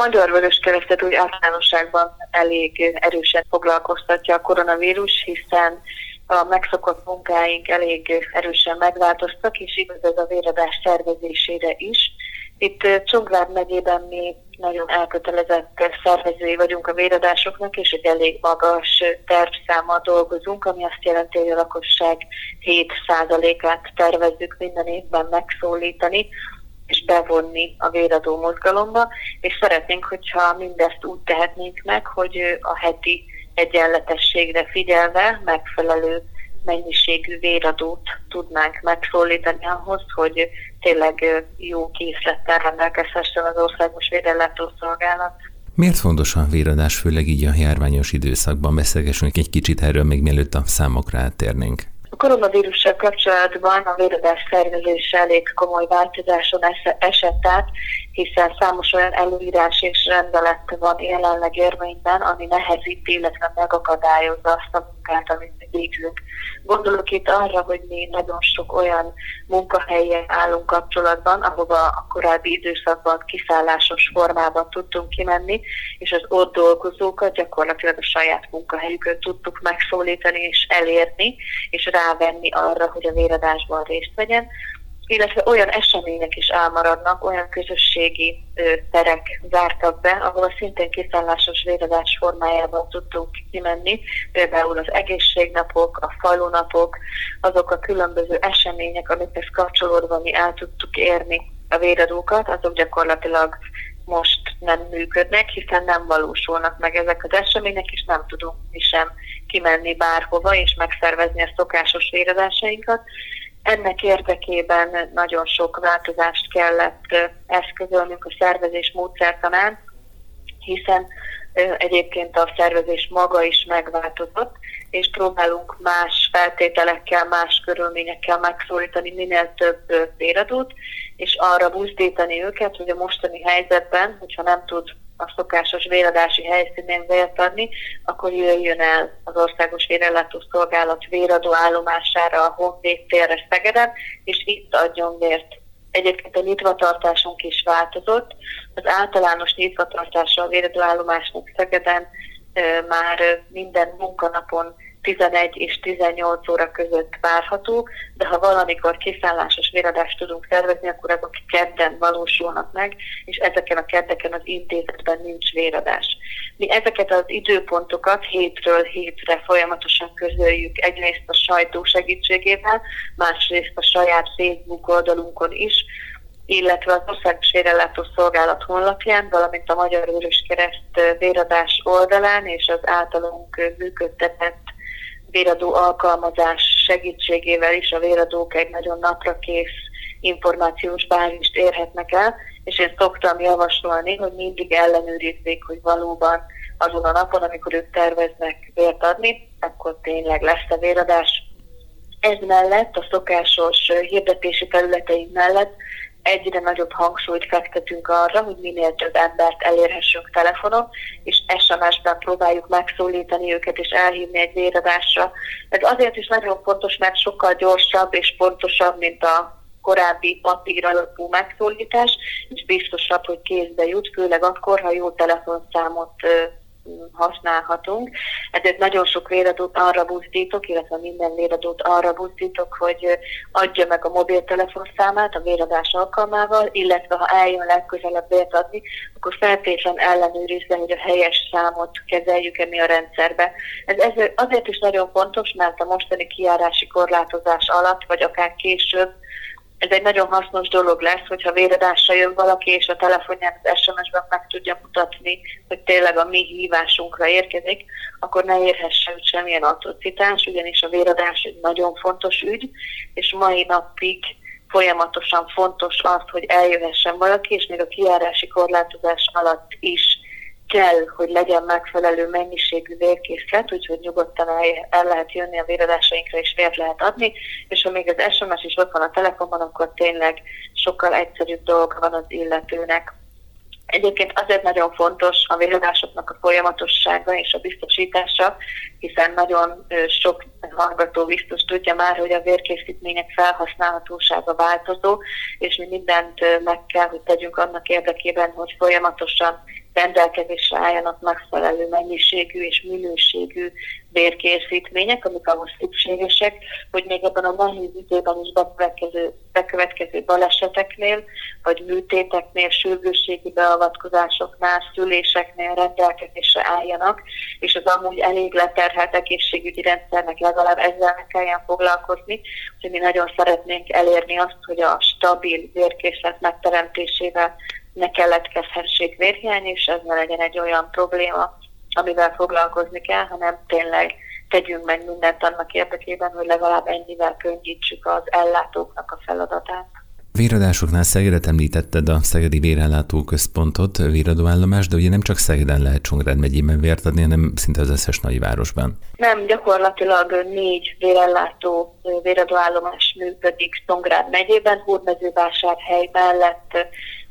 Magyar Vöröskeresztet úgy általánosságban elég erősen foglalkoztatja a koronavírus, hiszen a megszokott munkáink elég erősen megváltoztak, és igaz ez a véradás szervezésére is. Itt Csongrád megyében mi nagyon elkötelezett szervezői vagyunk a véradásoknak, és egy elég magas tervszámmal dolgozunk, ami azt jelenti, hogy a lakosság 7%-át tervezzük minden évben megszólítani, és bevonni a véradó mozgalomba, és szeretnénk, hogyha mindezt úgy tehetnénk meg, hogy a heti egyenletességre figyelve megfelelő mennyiségű véradót tudnánk megszólítani ahhoz, hogy tényleg jó készlettel rendelkezhessen az országos védellátó szolgálat. Miért fontos a véradás, főleg így a járványos időszakban? Beszélgessünk egy kicsit erről, még mielőtt a számokra áttérnénk. Koronavírussal kapcsolatban a véradás szervezése elég komoly változáson esett át, hiszen számos olyan előírás és rendelet van jelenleg érvényben, ami nehezíti, illetve megakadályozza azt a munkát, amit végzünk. Gondolok itt arra, hogy mi nagyon sok olyan munkahelyen állunk kapcsolatban, ahova a korábbi időszakban kiszállásos formában tudtunk kimenni, és az ott dolgozókat gyakorlatilag a saját munkahelyükön tudtuk megszólítani és elérni, és rávenni arra, hogy a véradásban részt vegyen illetve olyan események is elmaradnak, olyan közösségi ö, terek zártak be, ahol szintén kiszállásos véradás formájában tudtunk kimenni, például az egészségnapok, a falunapok, azok a különböző események, amikhez kapcsolódva mi el tudtuk érni a véradókat, azok gyakorlatilag most nem működnek, hiszen nem valósulnak meg ezek az események, és nem tudunk mi sem kimenni bárhova és megszervezni a szokásos véradásainkat. Ennek érdekében nagyon sok változást kellett eszközölnünk a szervezés módszertanán, hiszen egyébként a szervezés maga is megváltozott, és próbálunk más feltételekkel, más körülményekkel megszólítani minél több véradót, és arra buzdítani őket, hogy a mostani helyzetben, hogyha nem tud a szokásos véradási helyszínén vért adni, akkor jöjjön el az Országos Vérellátó Szolgálat véradó állomására a Honvéd térre Szegeden, és itt adjon vért. Egyébként a nyitvatartásunk is változott. Az általános nyitvatartása a véradóállomásnak Szegeden már minden munkanapon 11 és 18 óra között várható, de ha valamikor kiszállásos véradást tudunk szervezni, akkor azok kedden valósulnak meg, és ezeken a keddeken az intézetben nincs véradás. Mi ezeket az időpontokat hétről hétre folyamatosan közöljük egyrészt a sajtó segítségével, másrészt a saját Facebook oldalunkon is, illetve az Országos Vérellátó Szolgálat honlapján, valamint a Magyar Vörös Kereszt véradás oldalán és az általunk működtetett véradó alkalmazás segítségével is a véradók egy nagyon naprakész információs bázist érhetnek el, és én szoktam javasolni, hogy mindig ellenőrizzék, hogy valóban azon a napon, amikor ők terveznek vért adni, akkor tényleg lesz a véradás. Ez mellett, a szokásos hirdetési területeink mellett egyre nagyobb hangsúlyt fektetünk arra, hogy minél több embert elérhessünk telefonon, és SMS-ben próbáljuk megszólítani őket és elhívni egy véradásra. Ez azért is nagyon fontos, mert sokkal gyorsabb és pontosabb, mint a korábbi papír alapú megszólítás, és biztosabb, hogy kézbe jut, főleg akkor, ha jó telefonszámot használhatunk. Ezért nagyon sok véradót arra buzdítok, illetve minden véradót arra buzdítok, hogy adja meg a mobiltelefon számát a véradás alkalmával, illetve ha eljön legközelebb vért adni, akkor feltétlen ellenőrizze, hogy a helyes számot kezeljük-e mi a rendszerbe. Ez azért is nagyon fontos, mert a mostani kiárási korlátozás alatt, vagy akár később ez egy nagyon hasznos dolog lesz, hogyha véradásra jön valaki, és a telefonját az SMS-ben meg tudja mutatni, hogy tényleg a mi hívásunkra érkezik, akkor ne érhesse őt semmilyen atrocitás, ugyanis a véradás egy nagyon fontos ügy, és mai napig folyamatosan fontos az, hogy eljöhessen valaki, és még a kiárási korlátozás alatt is kell, hogy legyen megfelelő mennyiségű vérkészlet, úgyhogy nyugodtan el, el lehet jönni a véradásainkra, és vért lehet adni, és ha még az SMS is ott van a telefonban, akkor tényleg sokkal egyszerűbb dolga van az illetőnek. Egyébként azért nagyon fontos a véradásoknak a folyamatossága és a biztosítása, hiszen nagyon sok hallgató biztos tudja már, hogy a vérkészítmények felhasználhatósága változó, és mi mindent meg kell, hogy tegyünk annak érdekében, hogy folyamatosan rendelkezésre álljanak megfelelő mennyiségű és minőségű vérkészítmények, amik ahhoz szükségesek, hogy még ebben a nehéz időben is bekövetkező, bekövetkező baleseteknél, vagy műtéteknél, sürgősségi beavatkozásoknál, szüléseknél rendelkezésre álljanak, és az amúgy elég leterhelt egészségügyi rendszernek legalább ezzel ne kelljen foglalkozni, hogy mi nagyon szeretnénk elérni azt, hogy a stabil vérkészlet megteremtésével ne keletkezhessék vérhiány, és ez ne legyen egy olyan probléma, amivel foglalkozni kell, hanem tényleg tegyünk meg mindent annak érdekében, hogy legalább ennyivel könnyítsük az ellátóknak a feladatát. Véradásoknál Szegedet említetted a Szegedi Vérellátó Központot, véradóállomás, de ugye nem csak Szegeden lehet Csongrád megyében vért adni, hanem szinte az összes nagy városban. Nem, gyakorlatilag négy vérellátó véradóállomás működik Csongrád megyében, Hódmezővásárhely mellett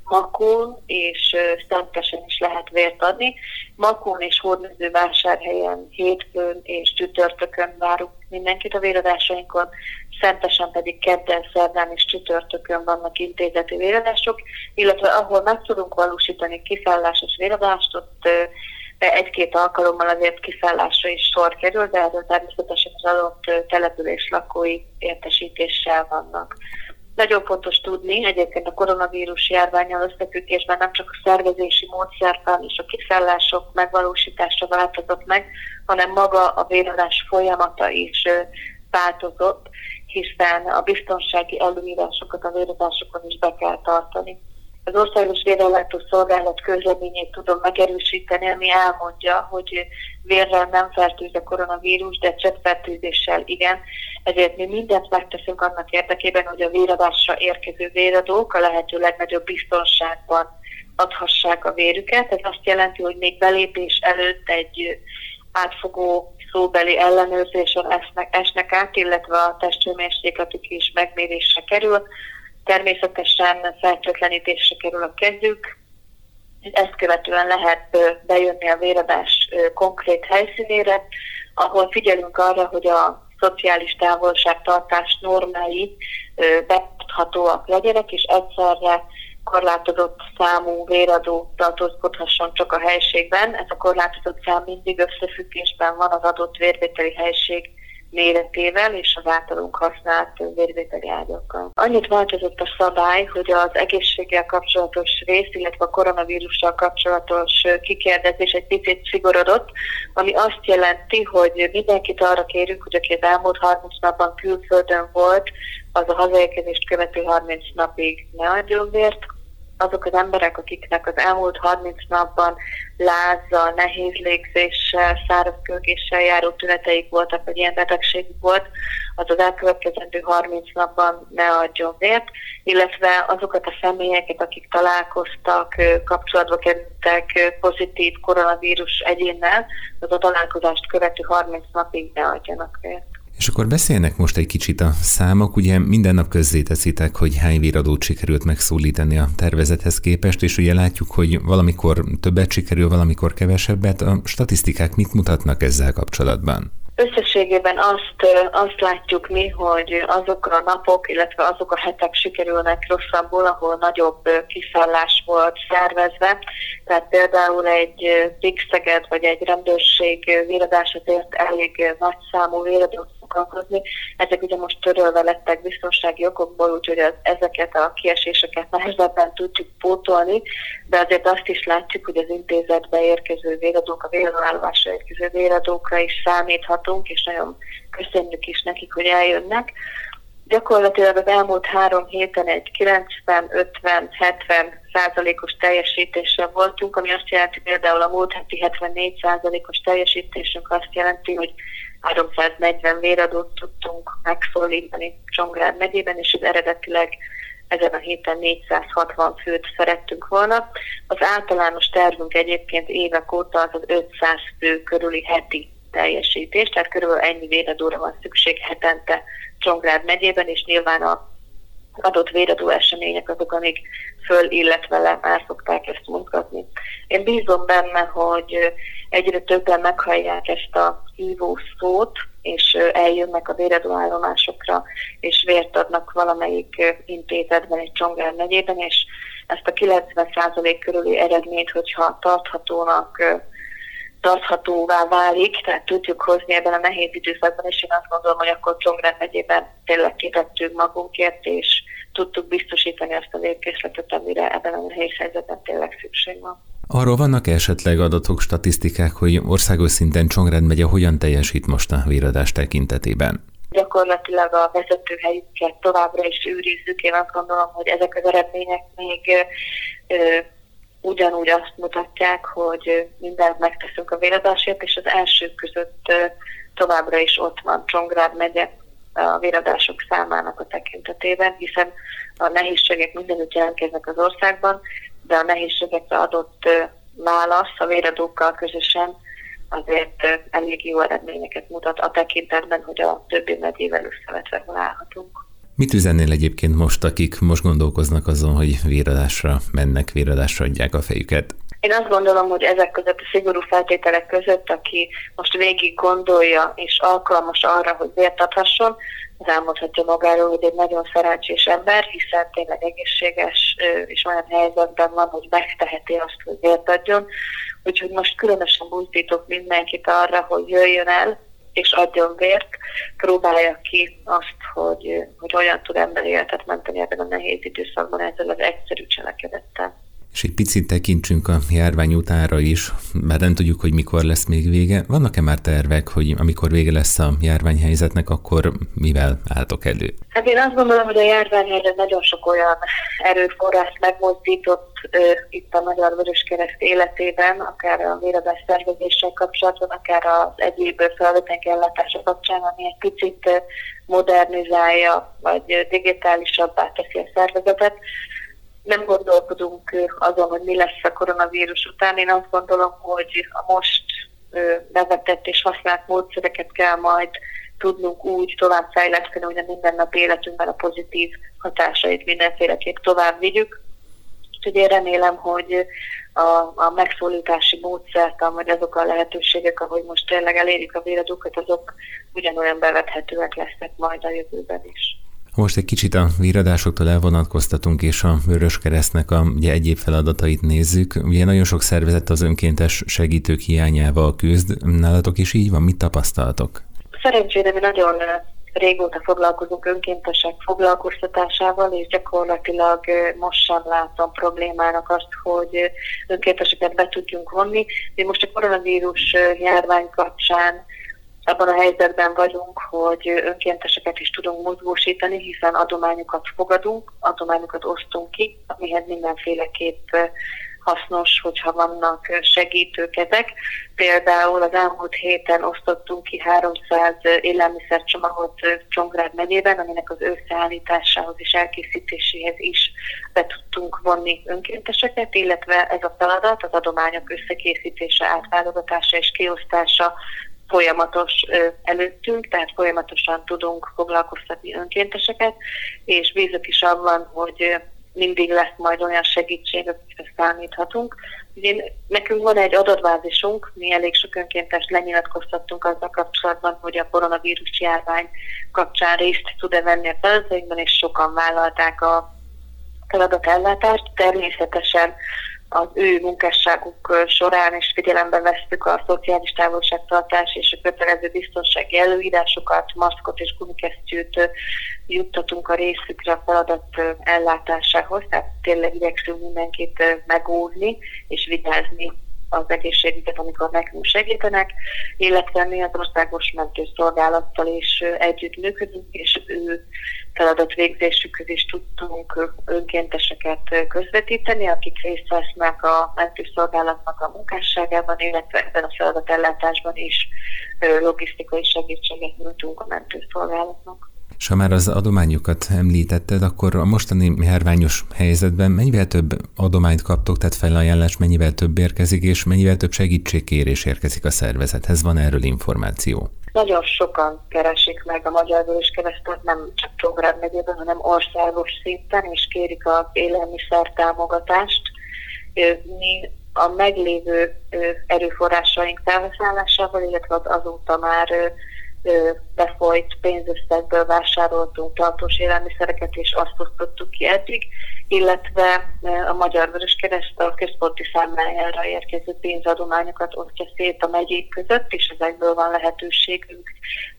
Makón és Szentesen is lehet vért adni. Makón és Hódmezővásárhelyen hétfőn és csütörtökön várunk mindenkit a véradásainkon, Szentesen pedig kedden, szerdán és csütörtökön vannak intézeti véradások, illetve ahol meg tudunk valósítani kifállásos véradást, ott egy-két alkalommal azért kiszállásra is sor kerül, de ez természetesen az adott település lakói értesítéssel vannak. Nagyon fontos tudni, egyébként a koronavírus járványal összefüggésben nem csak a szervezési módszertan és a kiszállások megvalósítása változott meg, hanem maga a véradás folyamata is változott, hiszen a biztonsági előírásokat a véradásokon is be kell tartani. Az Országos Vérellátó Szolgálat közleményét tudom megerősíteni, ami elmondja, hogy vérrel nem fertőz a koronavírus, de cseppfertőzéssel igen. Ezért mi mindent megteszünk annak érdekében, hogy a véradásra érkező véradók a lehető legnagyobb biztonságban adhassák a vérüket. Ez azt jelenti, hogy még belépés előtt egy átfogó szóbeli ellenőrzésen esnek, esnek át, illetve a testhőmérsékletük is megmérésre kerül. Természetesen felcsötlenítésre kerül a kezük, ezt követően lehet bejönni a véradás konkrét helyszínére, ahol figyelünk arra, hogy a szociális távolságtartás normái betarthatóak legyenek, és egyszerre korlátozott számú véradó tartózkodhasson csak a helységben. Ez a korlátozott szám mindig összefüggésben van az adott vérvételi helység méretével és az általunk használt vérvételi ágyakkal. Annyit változott a szabály, hogy az egészséggel kapcsolatos rész, illetve a koronavírussal kapcsolatos kikérdezés egy picit szigorodott, ami azt jelenti, hogy mindenkit arra kérünk, hogy aki az elmúlt 30 napban külföldön volt, az a hazaérkezést követő 30 napig ne adjon vért, azok az emberek, akiknek az elmúlt 30 napban lázzal, nehéz légzéssel, száraz kölgéssel járó tüneteik voltak, vagy ilyen betegség volt, az az elkövetkezendő 30 napban ne adjon vért, illetve azokat a személyeket, akik találkoztak, kapcsolatba kerültek pozitív koronavírus egyénnel, az a találkozást követő 30 napig ne adjanak vért. És akkor beszélnek most egy kicsit a számok. Ugye minden nap közzéteszitek, hogy hány véradót sikerült megszólítani a tervezethez képest, és ugye látjuk, hogy valamikor többet sikerül, valamikor kevesebbet. A statisztikák mit mutatnak ezzel kapcsolatban? Összességében azt, azt látjuk mi, hogy azok a napok, illetve azok a hetek sikerülnek rosszabbul, ahol nagyobb kiszállás volt szervezve. Tehát például egy Big vagy egy rendőrség véradását ért elég nagy számú véradót alkalmazni. Ezek ugye most törölve lettek biztonsági okokból, úgyhogy az, ezeket a kieséseket nehezebben tudjuk pótolni, de azért azt is látjuk, hogy az intézetbe érkező véradók, a véradóállomásra érkező véradókra is számíthatunk, és nagyon köszönjük is nekik, hogy eljönnek. Gyakorlatilag az elmúlt három héten egy 90-50-70 százalékos teljesítéssel voltunk, ami azt jelenti például a múlt heti 74 százalékos teljesítésünk azt jelenti, hogy 340 véradót tudtunk megszólítani Csongrád megyében, és ez eredetileg ezen a héten 460 főt szerettünk volna. Az általános tervünk egyébként évek óta az az 500 fő körüli heti teljesítés, tehát körülbelül ennyi véradóra van szükség hetente Csongrád megyében, és nyilván a adott véradó események azok, amik föl, illetve le már szokták ezt mutatni. Én bízom benne, hogy egyre többen meghallják ezt a hívó szót, és eljönnek a véredóállomásokra, és vért adnak valamelyik intézetben, egy Csongár megyében, és ezt a 90% körüli eredményt, hogyha tarthatónak tarthatóvá válik, tehát tudjuk hozni ebben a nehéz időszakban, és én azt gondolom, hogy akkor Csongrád megyében tényleg kitettünk magunkért, és tudtuk biztosítani azt a lépkészletet, amire ebben a nehéz helyzetben tényleg szükség van. Arról vannak -e esetleg adatok, statisztikák, hogy országos szinten Csongrád megye hogyan teljesít most a véradás tekintetében? Gyakorlatilag a vezetőhelyüket továbbra is őrizzük. Én azt gondolom, hogy ezek az eredmények még ö, ugyanúgy azt mutatják, hogy mindent megteszünk a véradásért, és az elsők között továbbra is ott van Csongrád megye a véradások számának a tekintetében, hiszen a nehézségek mindenütt jelentkeznek az országban, de a nehézségekre adott válasz a véradókkal közösen azért elég jó eredményeket mutat a tekintetben, hogy a többi megyével összevetve hol állhatunk. Mit üzennél egyébként most, akik most gondolkoznak azon, hogy véradásra mennek, véradásra adják a fejüket? Én azt gondolom, hogy ezek között a szigorú feltételek között, aki most végig gondolja és alkalmas arra, hogy vért adhasson, az elmondhatja magáról, hogy egy nagyon szerencsés ember, hiszen tényleg egészséges és olyan helyzetben van, hogy megteheti azt, hogy vért adjon. Úgyhogy most különösen buzdítok mindenkit arra, hogy jöjjön el, és adjon vért, próbálja ki azt, hogy, hogy olyan tud ember életet menteni ebben a nehéz időszakban ezzel az egyszerű. És egy picit tekintsünk a járvány utára is, mert nem tudjuk, hogy mikor lesz még vége. Vannak-e már tervek, hogy amikor vége lesz a járványhelyzetnek, akkor mivel álltok elő? Hát én azt gondolom, hogy a járványhelyzet nagyon sok olyan erőforrás megmozdított uh, itt a Magyar Vöröskereszt életében, akár a véradás szervezéssel kapcsolatban, akár az egyéb feladatok ellátása kapcsán, ami egy picit modernizálja, vagy digitálisabbá teszi a szervezetet nem gondolkodunk azon, hogy mi lesz a koronavírus után. Én azt gondolom, hogy a most bevetett és használt módszereket kell majd tudnunk úgy tovább fejleszteni, hogy a mindennap életünkben a pozitív hatásait mindenféleképp tovább vigyük. Úgyhogy én remélem, hogy a, a megszólítási módszert, vagy azok a lehetőségek, ahogy most tényleg elérjük a véradókat, azok ugyanolyan bevethetőek lesznek majd a jövőben is. Most egy kicsit a víradásoktól elvonatkoztatunk, és a Vörös Keresztnek a ugye, egyéb feladatait nézzük. Ugye nagyon sok szervezet az önkéntes segítők hiányával küzd. Nálatok is így van? Mit tapasztaltok? Szerencsére mi nagyon régóta foglalkozunk önkéntesek foglalkoztatásával, és gyakorlatilag most sem látom problémának azt, hogy önkénteseket be tudjunk vonni. Mi most a koronavírus járvány kapcsán abban a helyzetben vagyunk, hogy önkénteseket is tudunk mozgósítani, hiszen adományokat fogadunk, adományokat osztunk ki, amihez mindenféleképp hasznos, hogyha vannak segítőkezek. Például az elmúlt héten osztottunk ki 300 élelmiszercsomagot Csongrád megyében, aminek az összeállításához és elkészítéséhez is be tudtunk vonni önkénteseket, illetve ez a feladat, az adományok összekészítése, átválogatása és kiosztása folyamatos előttünk, tehát folyamatosan tudunk foglalkoztatni önkénteseket, és bízok is abban, hogy mindig lesz majd olyan segítség, akikre számíthatunk. Ugye nekünk van egy adatbázisunk, mi elég sok önkéntes lenyilatkoztattunk azzal kapcsolatban, hogy a koronavírus járvány kapcsán részt tud-e venni a feladatainkban, és sokan vállalták a feladatellátást. Természetesen az ő munkásságuk során is figyelembe vesztük a szociális távolságtartás és a kötelező biztonsági előírásokat, maszkot és gumikesztyűt juttatunk a részükre a feladat ellátásához, tehát tényleg igyekszünk mindenkit megóvni és vigyázni az egészségüket, amikor nekünk segítenek, illetve mi az országos mentőszolgálattal is együtt működünk, és ő feladatvégzésükhöz is tudtunk önkénteseket közvetíteni, akik részt vesznek a mentőszolgálatnak a munkásságában, illetve ebben a feladatellátásban is logisztikai segítséget nyújtunk a mentőszolgálatnak. És ha már az adományokat említetted, akkor a mostani járványos helyzetben mennyivel több adományt kaptok, tehát felajánlás mennyivel több érkezik, és mennyivel több segítségkérés érkezik a szervezethez? Van erről információ? Nagyon sokan keresik meg a Magyar Vöröskeresztet, nem csak Csongrád megyében, hanem országos szinten, és kérik az élelmiszer támogatást. Mi a meglévő erőforrásaink felhasználásával, illetve azóta már befolyt pénzösszegből vásároltunk tartós élelmiszereket, és azt osztottuk ki eddig, illetve a Magyar Vöröskereszt a központi számlájára érkező pénzadományokat osztja szét a megyék között, és ezekből van lehetőségünk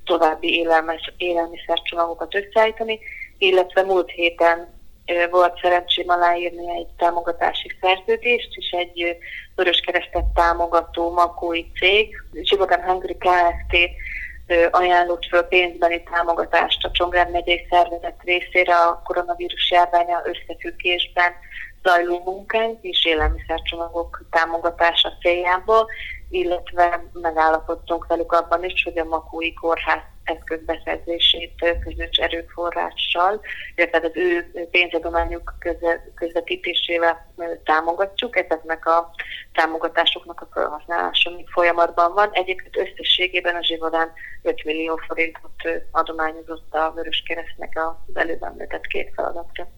további élelmes, élelmiszercsomagokat összeállítani, illetve múlt héten volt szerencsém aláírni egy támogatási szerződést, és egy vöröskeresztet támogató makói cég, Zsivogan Hungary Kft ajánlott föl pénzbeni támogatást a Csongrád megyei szervezet részére a koronavírus járványa összefüggésben zajló munkánk és élelmiszercsomagok támogatása céljából, illetve megállapodtunk velük abban is, hogy a Makói Kórház eszközbeszerzését közös erőforrással, illetve az ő pénzadományuk közvetítésével támogatjuk. Ezeknek a támogatásoknak a felhasználása folyamatban van. Egyébként összességében a Zsivodán 5 millió forintot adományozott a Vörös Keresztnek a előbb említett két feladatra.